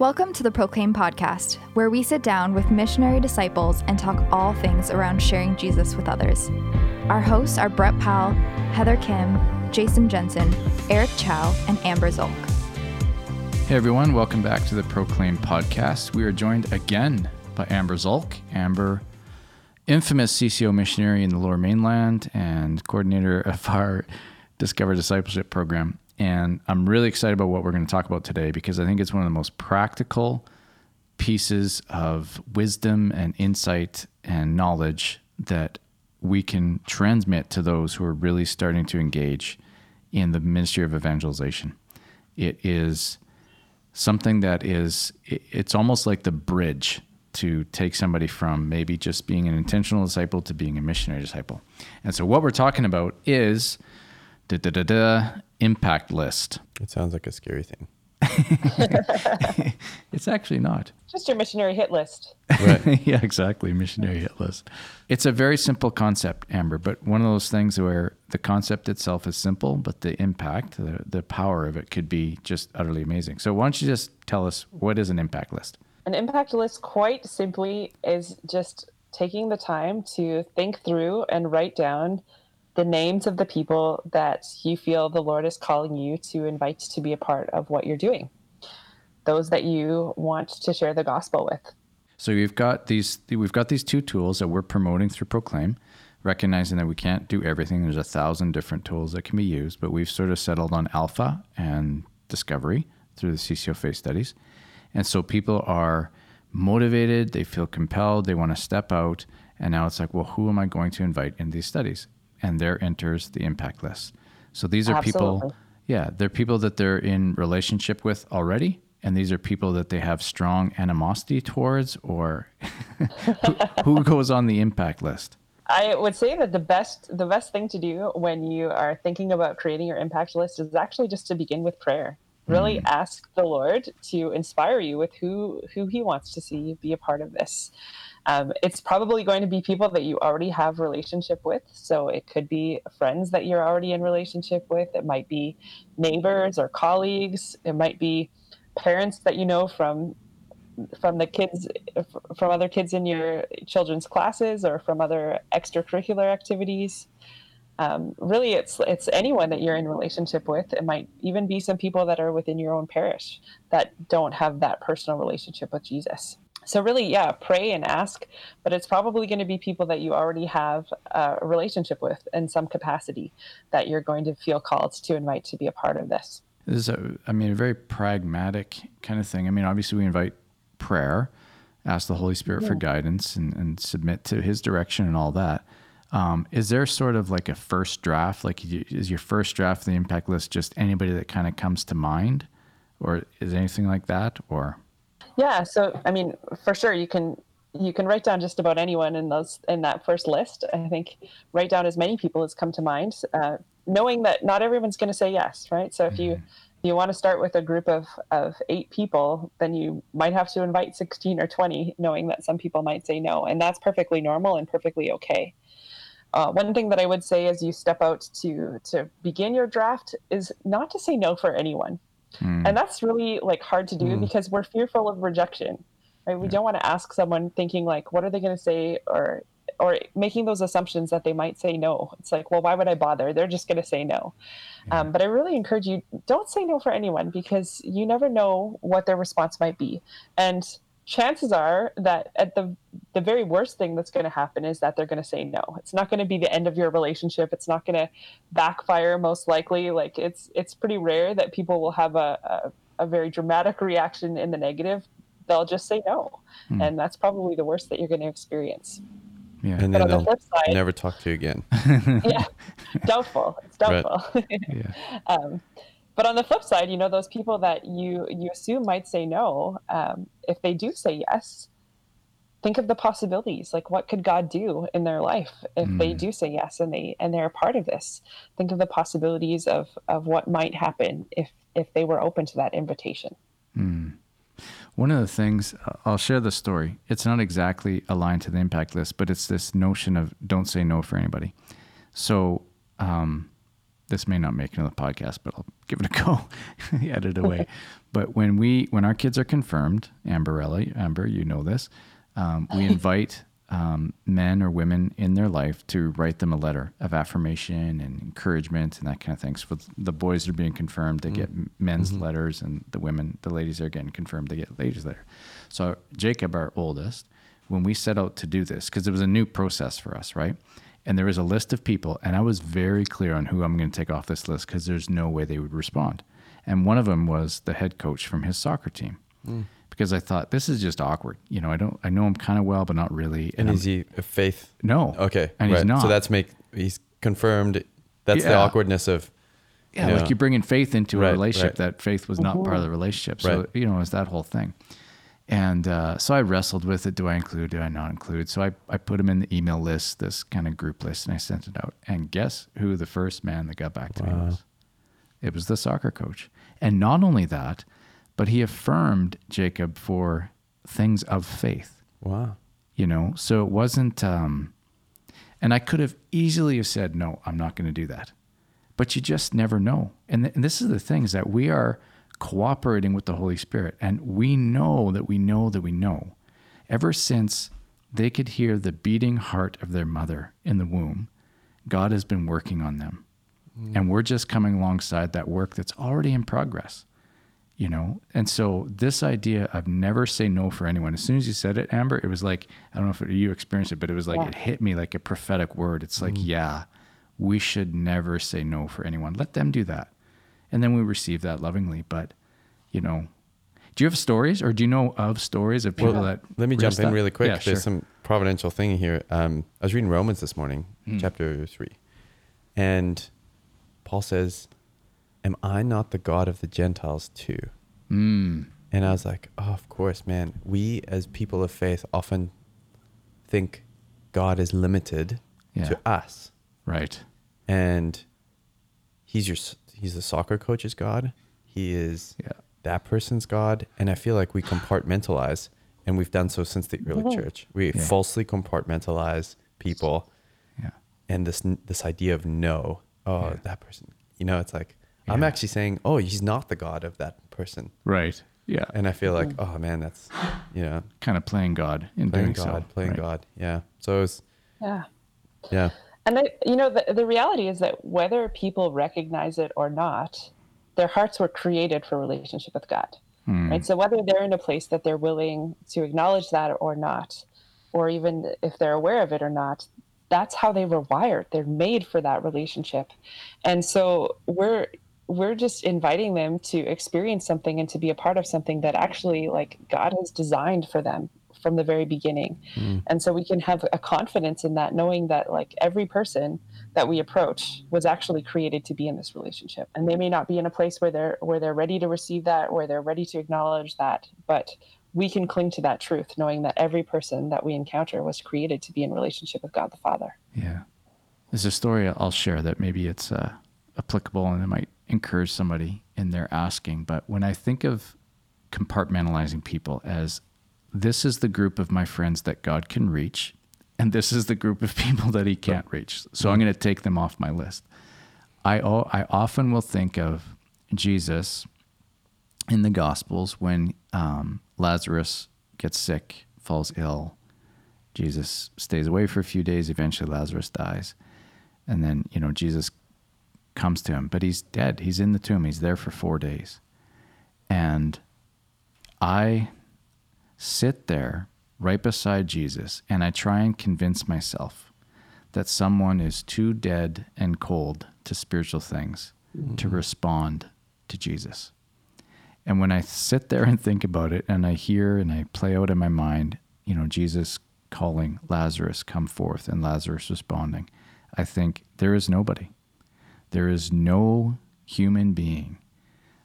Welcome to the Proclaim podcast, where we sit down with missionary disciples and talk all things around sharing Jesus with others. Our hosts are Brett Powell, Heather Kim, Jason Jensen, Eric Chow, and Amber Zolk. Hey everyone, welcome back to the Proclaim podcast. We are joined again by Amber Zolk. Amber, infamous CCO missionary in the Lower Mainland and coordinator of our Discover Discipleship program. And I'm really excited about what we're going to talk about today because I think it's one of the most practical pieces of wisdom and insight and knowledge that we can transmit to those who are really starting to engage in the ministry of evangelization. It is something that is, it's almost like the bridge to take somebody from maybe just being an intentional disciple to being a missionary disciple. And so, what we're talking about is da da da da impact list. It sounds like a scary thing. it's actually not. Just your missionary hit list. Right. yeah, exactly. Missionary hit list. It's a very simple concept, Amber, but one of those things where the concept itself is simple, but the impact, the, the power of it could be just utterly amazing. So, why don't you just tell us what is an impact list? An impact list, quite simply, is just taking the time to think through and write down the names of the people that you feel the Lord is calling you to invite to be a part of what you're doing, those that you want to share the gospel with. So we've got these we've got these two tools that we're promoting through Proclaim, recognizing that we can't do everything. There's a thousand different tools that can be used, but we've sort of settled on Alpha and Discovery through the CCO Faith Studies. And so people are motivated, they feel compelled, they want to step out, and now it's like, well, who am I going to invite in these studies? And there enters the impact list. So these are Absolutely. people, yeah, they're people that they're in relationship with already, and these are people that they have strong animosity towards, or who, who goes on the impact list. I would say that the best the best thing to do when you are thinking about creating your impact list is actually just to begin with prayer. Really mm. ask the Lord to inspire you with who who He wants to see be a part of this. Um, it's probably going to be people that you already have relationship with. So it could be friends that you're already in relationship with. It might be neighbors or colleagues. It might be parents that you know from from the kids from other kids in your children's classes or from other extracurricular activities. Um, really, it's it's anyone that you're in relationship with. It might even be some people that are within your own parish that don't have that personal relationship with Jesus so really yeah pray and ask but it's probably going to be people that you already have a relationship with in some capacity that you're going to feel called to invite to be a part of this. This is a i mean a very pragmatic kind of thing. I mean obviously we invite prayer ask the holy spirit yeah. for guidance and, and submit to his direction and all that. Um, is there sort of like a first draft like is your first draft the impact list just anybody that kind of comes to mind? Or is anything like that or yeah, so I mean, for sure, you can you can write down just about anyone in those in that first list. I think write down as many people as come to mind, uh, knowing that not everyone's going to say yes, right? So if you mm-hmm. you want to start with a group of of eight people, then you might have to invite sixteen or twenty, knowing that some people might say no, and that's perfectly normal and perfectly okay. Uh, one thing that I would say as you step out to to begin your draft is not to say no for anyone. Mm. And that's really like hard to do mm. because we're fearful of rejection. Right? We yeah. don't want to ask someone thinking like, what are they going to say or or making those assumptions that they might say no. It's like, well, why would I bother? They're just going to say no. Yeah. Um, but I really encourage you, don't say no for anyone because you never know what their response might be. And chances are that at the the very worst thing that's going to happen is that they're going to say no. It's not going to be the end of your relationship. It's not going to backfire most likely. Like it's it's pretty rare that people will have a, a, a very dramatic reaction in the negative. They'll just say no, hmm. and that's probably the worst that you're going to experience. Yeah, and then they'll the side, never talk to you again. yeah, doubtful. It's doubtful. Right. yeah. um, but on the flip side, you know, those people that you you assume might say no, um, if they do say yes, think of the possibilities. Like, what could God do in their life if mm. they do say yes and they and they're a part of this? Think of the possibilities of of what might happen if if they were open to that invitation. Mm. One of the things I'll share the story. It's not exactly aligned to the impact list, but it's this notion of don't say no for anybody. So. Um, this may not make another podcast, but I'll give it a go, edit away. but when we, when our kids are confirmed, Amberella, Amber, you know this, um, we invite um, men or women in their life to write them a letter of affirmation and encouragement and that kind of thing. So the boys are being confirmed, they mm-hmm. get men's mm-hmm. letters, and the women, the ladies are getting confirmed, they get ladies' letter. So Jacob, our oldest, when we set out to do this, because it was a new process for us, right? And there was a list of people, and I was very clear on who I'm going to take off this list because there's no way they would respond. And one of them was the head coach from his soccer team. Mm because I thought this is just awkward. You know, I don't, I know him kind of well, but not really. And, and is he a faith? No. Okay. And right. he's not. So that's make he's confirmed. That's yeah. the awkwardness of. Yeah, you know, like you bring in faith into right, a relationship right. that faith was not mm-hmm. part of the relationship. So you know, it's that whole thing. And uh, so I wrestled with it. Do I include? Do I not include? So I, I put him in the email list, this kind of group list, and I sent it out. And guess who the first man that got back to wow. me was? It was the soccer coach. And not only that, but he affirmed Jacob for things of faith. Wow. You know, so it wasn't, um, and I could have easily have said, no, I'm not going to do that. But you just never know. And, th- and this is the thing is that we are cooperating with the Holy Spirit. And we know that we know that we know. Ever since they could hear the beating heart of their mother in the womb, God has been working on them. Mm. And we're just coming alongside that work that's already in progress you know and so this idea of never say no for anyone as soon as you said it amber it was like i don't know if you experienced it but it was like yeah. it hit me like a prophetic word it's like mm yeah we should never say no for anyone let them do that and then we receive that lovingly but you know do you have stories or do you know of stories of people well, that let me jump in that? really quick yeah, there's sure. some providential thing here um, i was reading romans this morning mm. chapter 3 and paul says am I not the God of the Gentiles too? Mm. And I was like, oh, of course, man. We as people of faith often think God is limited yeah. to us. Right. And he's your he's the soccer coach's God. He is yeah. that person's God. And I feel like we compartmentalize and we've done so since the early mm-hmm. church. We yeah. falsely compartmentalize people. Yeah. And this this idea of no, oh, that person. You know, it's like yeah. I'm actually saying, oh, he's not the God of that person. Right. Yeah. And I feel like, oh man, that's, you know, kind of playing God in playing doing God, so. Playing right. God. Yeah. So it's, yeah. Yeah. And I, you know, the, the reality is that whether people recognize it or not, their hearts were created for relationship with God. Hmm. Right. So whether they're in a place that they're willing to acknowledge that or not, or even if they're aware of it or not, that's how they were wired. They're made for that relationship. And so we're we're just inviting them to experience something and to be a part of something that actually like God has designed for them from the very beginning. Mm. And so we can have a confidence in that knowing that like every person that we approach was actually created to be in this relationship. And they may not be in a place where they're where they're ready to receive that, where they're ready to acknowledge that, but we can cling to that truth knowing that every person that we encounter was created to be in relationship with God the Father. Yeah. There's a story I'll share that maybe it's uh, applicable and it might encourage somebody in their asking. But when I think of compartmentalizing people as this is the group of my friends that God can reach, and this is the group of people that He can't reach. So I'm going to take them off my list. I, I often will think of Jesus in the Gospels when um, Lazarus gets sick, falls ill. Jesus stays away for a few days. Eventually, Lazarus dies. And then, you know, Jesus comes to him, but he's dead. He's in the tomb. He's there for four days. And I sit there right beside Jesus and I try and convince myself that someone is too dead and cold to spiritual things mm-hmm. to respond to Jesus. And when I sit there and think about it and I hear and I play out in my mind, you know, Jesus calling Lazarus come forth and Lazarus responding, I think there is nobody. There is no human being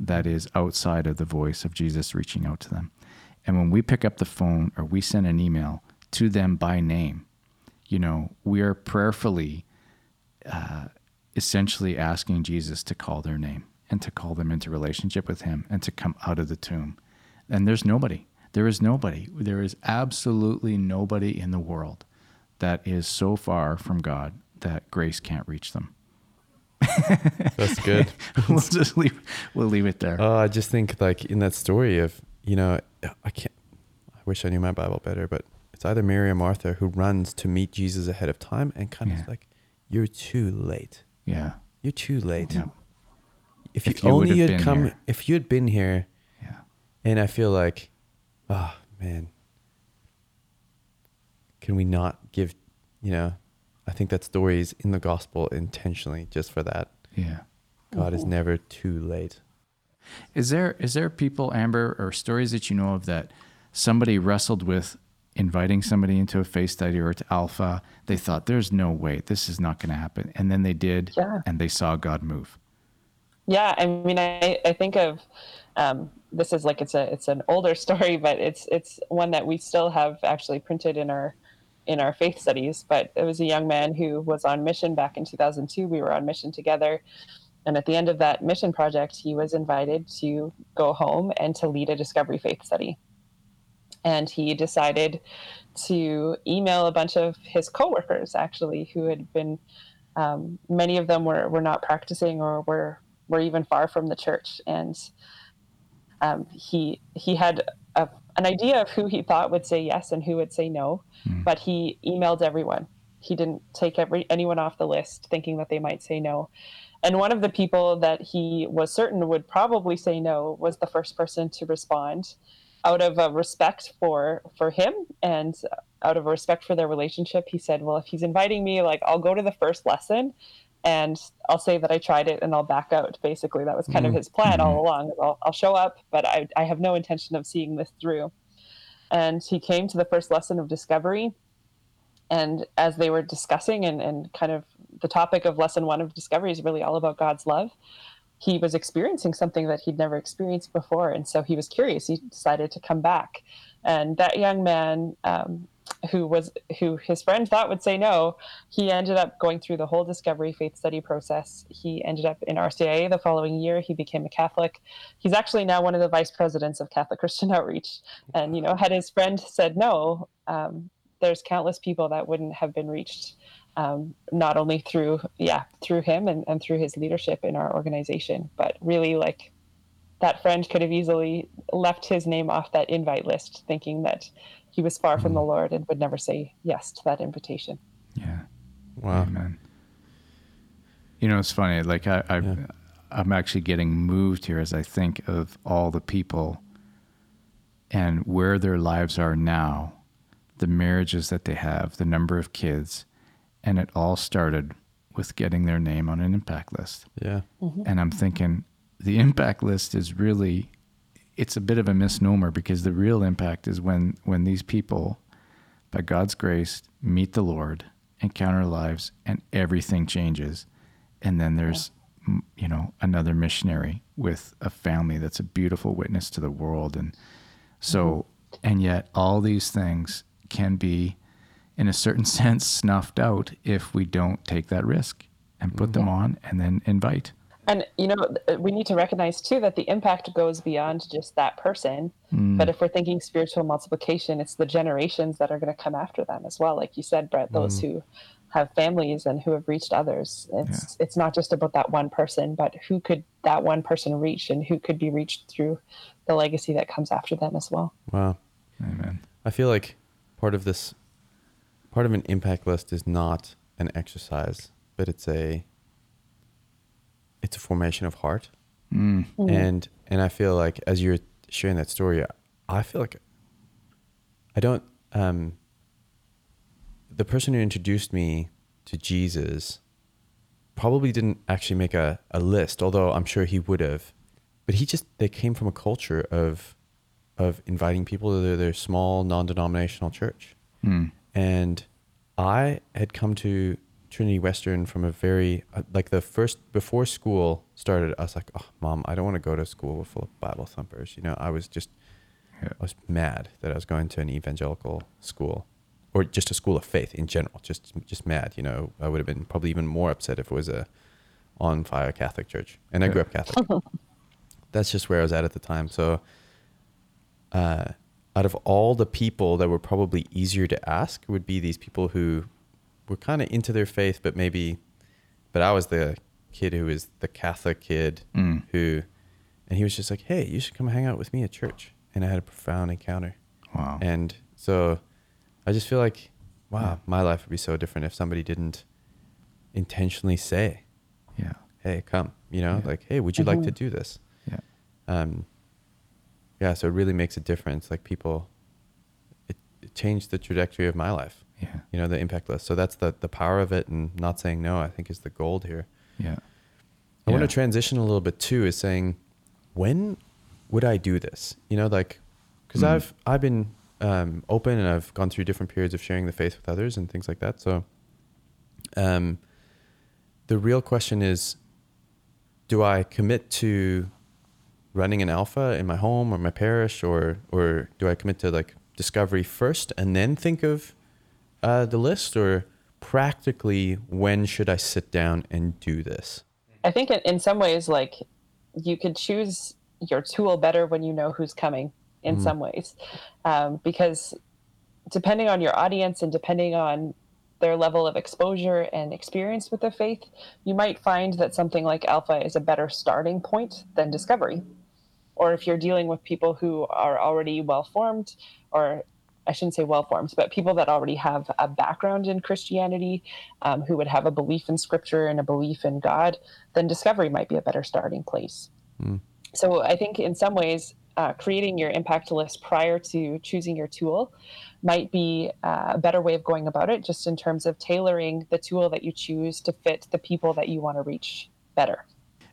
that is outside of the voice of Jesus reaching out to them. And when we pick up the phone or we send an email to them by name, you know, we are prayerfully uh, essentially asking Jesus to call their name and to call them into relationship with Him and to come out of the tomb. And there's nobody. There is nobody. There is absolutely nobody in the world that is so far from God that grace can't reach them. That's good. we'll just leave. We'll leave it there. Oh, I just think like in that story of you know I can't. I wish I knew my Bible better, but it's either Mary or Martha who runs to meet Jesus ahead of time and kind Yeah. of like, "You're too late. yeah. You're too late. Yeah. If you, If you only had come, here." if you had been here, Yeah. and I feel like, oh man, can we not give, you know, I think that story is in the gospel intentionally just for that. Yeah. God is never too late. Is there is there people, Amber, or stories that you know of that somebody wrestled with inviting somebody into a faith study or to Alpha? They thought there's no way this is not going to happen, and then they did, Yeah. and they saw God move. Yeah, I mean, I, I think of um, this is like it's a it's an older story, but it's it's one that we still have actually printed in our in our faith studies. But it was a young man who was on mission back in 2002. We were on mission together, and at the end of that mission project, he was invited to go home and to lead a discovery faith study. And he decided to email a bunch of his coworkers, actually, who had been um, many of them were, were not practicing or were were even far from the church. And um, he he had a, an idea of who he thought would say yes and who would say no but he emailed everyone. He didn't take every anyone off the list thinking that they might say no and one of the people that he was certain would probably say no was the first person to respond out of a respect for for him and out of respect for their relationship he said well if he's inviting me like i'll go to the first lesson and I'll say that I tried it and I'll back out. Basically, that was kind of mm-hmm. his plan all mm-hmm. along. I'll, I'll show up, but I, I have no intention of seeing this through. And he came to the first lesson of discovery. And as they were discussing, and, and kind of the topic of lesson one of discovery is really all about God's love, he was experiencing something that he'd never experienced before. And so he was curious. He decided to come back. And that young man, um, who was who his friend thought would say no he ended up going through the whole discovery faith study process he ended up in rcia the following year he became a catholic he's actually now one of the vice presidents of catholic christian outreach and you know had his friend said no um, there's countless people that wouldn't have been reached um, not only through yeah through him and, and through his leadership in our organization but really like that friend could have easily left his name off that invite list thinking that he was far from the Lord and would never say yes to that invitation. Yeah. Wow. man You know, it's funny. Like I, I Yeah. I'm actually getting moved here as I think of all the people and where their lives are now, the marriages that they have, the number of kids, and it all started with getting their name on an impact list. Yeah. Mm-hmm. And I'm thinking the impact list is really it's a bit of a misnomer because the real impact is when when these people by God's grace meet the Lord, encounter lives and everything changes. And then there's m you know another missionary with a family that's a beautiful witness to the world and so mm-hmm. and yet all these things can be in a certain sense snuffed out if we don't take that risk and put them mm-hmm. on and then invite. And you know, uh, we need to recognize too that the impact goes beyond just that person. Mm. But if we're thinking spiritual multiplication, it's the generations that are going to come after them as well. Like you said, Brett, those mm. who have families and who have reached others. It's it's not just about that one person, but who could that one person reach, and who could be reached through the legacy that comes after them as well. Wow. Amen. I feel like part of this, part of an impact list is not an exercise, but it's a, it's a formation of heart. Mm. And and I feel like as you're sharing that story, I feel like I don't. Um, the person who introduced me to Jesus probably didn't actually make a, a list, although I'm sure he would have. But he just they came from a culture of of inviting people to their, their small non-denominational church. Mm. And I had come to Trinity Western from a very uh, like the first before school started. I was like, "Oh, mom, I don't want to go to school full of Bible thumpers." You know, I was just Yeah. I was mad that I was going to an evangelical school or just a school of faith in general. Just just mad. You know, I would have been probably even more upset if it was a on fire Catholic church, and I grew up Catholic. That's just where I was at at the time. So, uh, out of all the people that were probably easier to ask, would be these people who were kind of into their faith, but maybe, but I was the kid who was the Catholic kid mm. who, and he was just like, "Hey, you should come hang out with me at church." And I had a profound encounter. Wow. And so, I just feel like, wow, my life would be so different if somebody didn't intentionally say, "Yeah, hey, come," you know, yeah. like, "Hey, would you mm-hmm. like to do this?" Yeah. Um. Yeah. So it really makes a difference. Like people, it, it changed the trajectory of my life yeah. You know, the impact list. So that's the the power of it and not saying no, I think is the gold here. Yeah. I yeah. want to transition a little bit too is saying when would I do this? You know, like cuz mm. I've I've been um, open and I've gone through different periods of sharing the faith with others and things like that. So um the real question is do I commit to running an alpha in my home or my parish or or do I commit to like discovery first and then think of uh, the list, or practically when should I sit down and do this? I think in some ways, like you could choose your tool better when you know who's coming. In mm. some ways, um, because depending on your audience and depending on their level of exposure and experience with the faith, you might find that something like Alpha is a better starting point than Discovery. Or if you're dealing with people who are already well formed or I shouldn't say well formed, but people that already have a background in Christianity, um, who would have a belief in Scripture and a belief in God, then discovery might be a better starting place. Mm. So I think in some ways, uh, creating your impact list prior to choosing your tool might be uh, a better way of going about it, just in terms of tailoring the tool that you choose to fit the people that you want to reach better.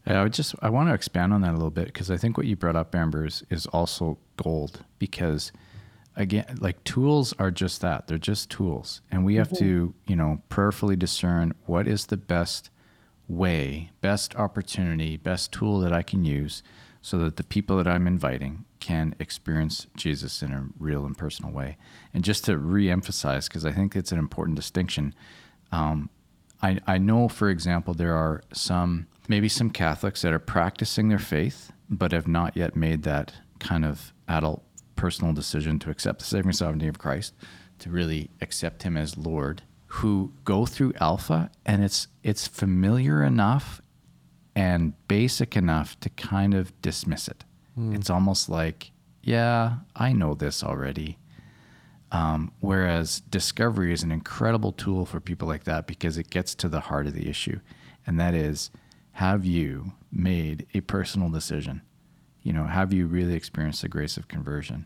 I would just I want to expand on that a little bit because I think what you brought up, Amber, is, is also gold because again like tools are just that they're just tools and we have mm-hmm. to you know prayerfully discern what is the best way best opportunity best tool that i can use so that the people that i'm inviting can experience jesus in a real and personal way and just to re-emphasize because i think it's an important distinction um, I, I know for example there are some maybe some catholics that are practicing their faith but have not yet made that kind of adult personal decision to accept the saving sovereignty of Christ, to really accept Him as Lord, who go through Alpha, and it's it's familiar enough and basic enough to kind of dismiss it. Mm. It's almost like, yeah, I know this already. Um, whereas discovery is an incredible tool for people like that because it gets to the heart of the issue, and that is, have you made a personal decision? you know, have you really experienced the grace of conversion?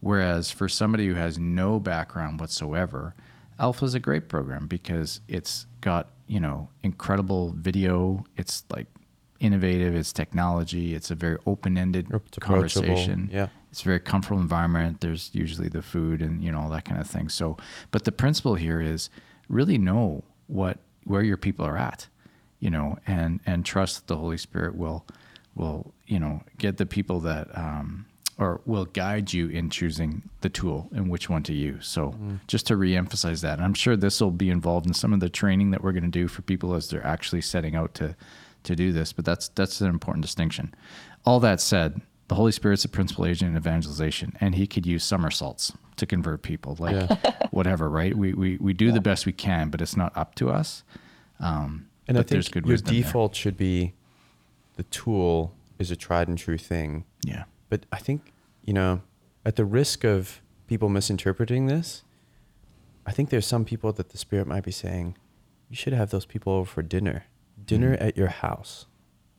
Whereas for somebody who has no background whatsoever, Alpha is a great program because it's got, you know, incredible video. It's like innovative, it's technology, it's a very open ended conversation. Yeah. It's a very comfortable environment. There's usually the food and, you know, all that kind of thing. So, but the principle here is really know what, where your people are at, you know, and, and trust that the Holy Spirit will will you know get the people that um, or will guide you in choosing the tool and which one to use. So mm. just to reemphasize that, and I'm sure this will be involved in some of the training that we're going to do for people as they're actually setting out to to do this. But that's that's an important distinction. All that said, the Holy Spirit's a principal agent in evangelization, and He could use somersaults to convert people, like yeah. whatever. Right? We we we do yeah. the best we can, but it's not up to us. Um, and I think your default there. should be the tool is a tried and true thing. Yeah. But I think, you know, at the risk of people misinterpreting this, I think there's some people that the spirit might be saying, you should have those people over for dinner. Dinner mm. at your house.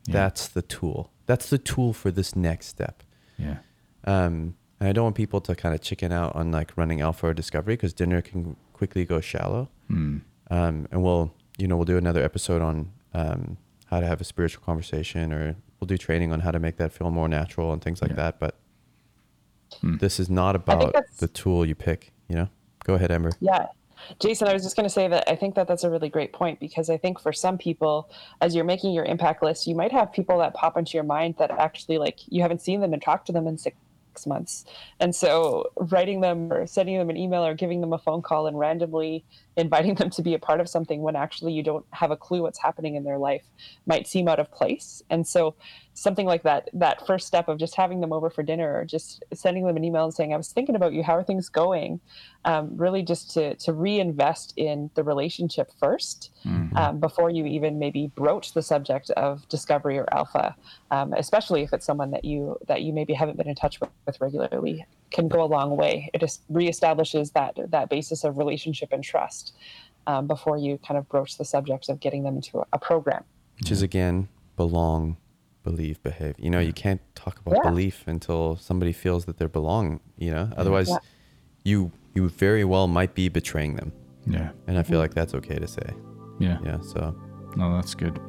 Yeah. That's the tool. That's the tool for this next step. Yeah. Um, and I don't want people to kind of chicken out on like running alpha or discovery because dinner can quickly go shallow. Mm. Um, and we'll, you know, we'll do another episode on um, how to have a spiritual conversation or we'll do training on how to make that feel more natural and things like yeah. that but hmm. this is not about the tool you pick you know go ahead Amber yeah Jason, I was just going to say that I think that that's a really great point because I think for some people, as you're making your impact list, you might have people that pop into your mind that actually like you haven't seen them and talked to them in six months. And so writing them or sending them an email or giving them a phone call and randomly inviting them to be a part of something when actually you don't have a clue what's happening in their life might seem out of place. And so something like that, that first step of just having them over for dinner or just sending them an email and saying, I was thinking about you, how are things going? Um, really just to, to reinvest in the relationship 1st mm-hmm. um, before you even maybe broach the subject of discovery or alpha, um, especially if it's someone that you, that you maybe haven't been in touch with, with regularly can go a long way. It just reestablishes that, that basis of relationship and trust um, before you kind of broach the subject of getting them into a, a program. Which is again, belong, believe, behave. You know, you can't talk about yeah. belief until somebody feels that they're belong. You know, otherwise, yeah. you you very well might be betraying them. Yeah, and I feel like that's okay to say. Yeah, yeah. So, no, that's good.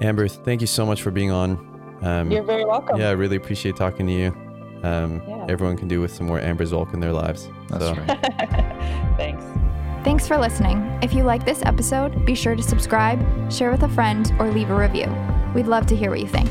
Amber, thank you so much for being on. Um, You're very welcome. Yeah, I really appreciate talking to you. Um, yeah. Everyone can do with some more Amber Zolk in their lives. That's so. right. Thanks. Thanks for listening. If you like this episode, be sure to subscribe, share with a friend, or leave a review. We'd love to hear what you think.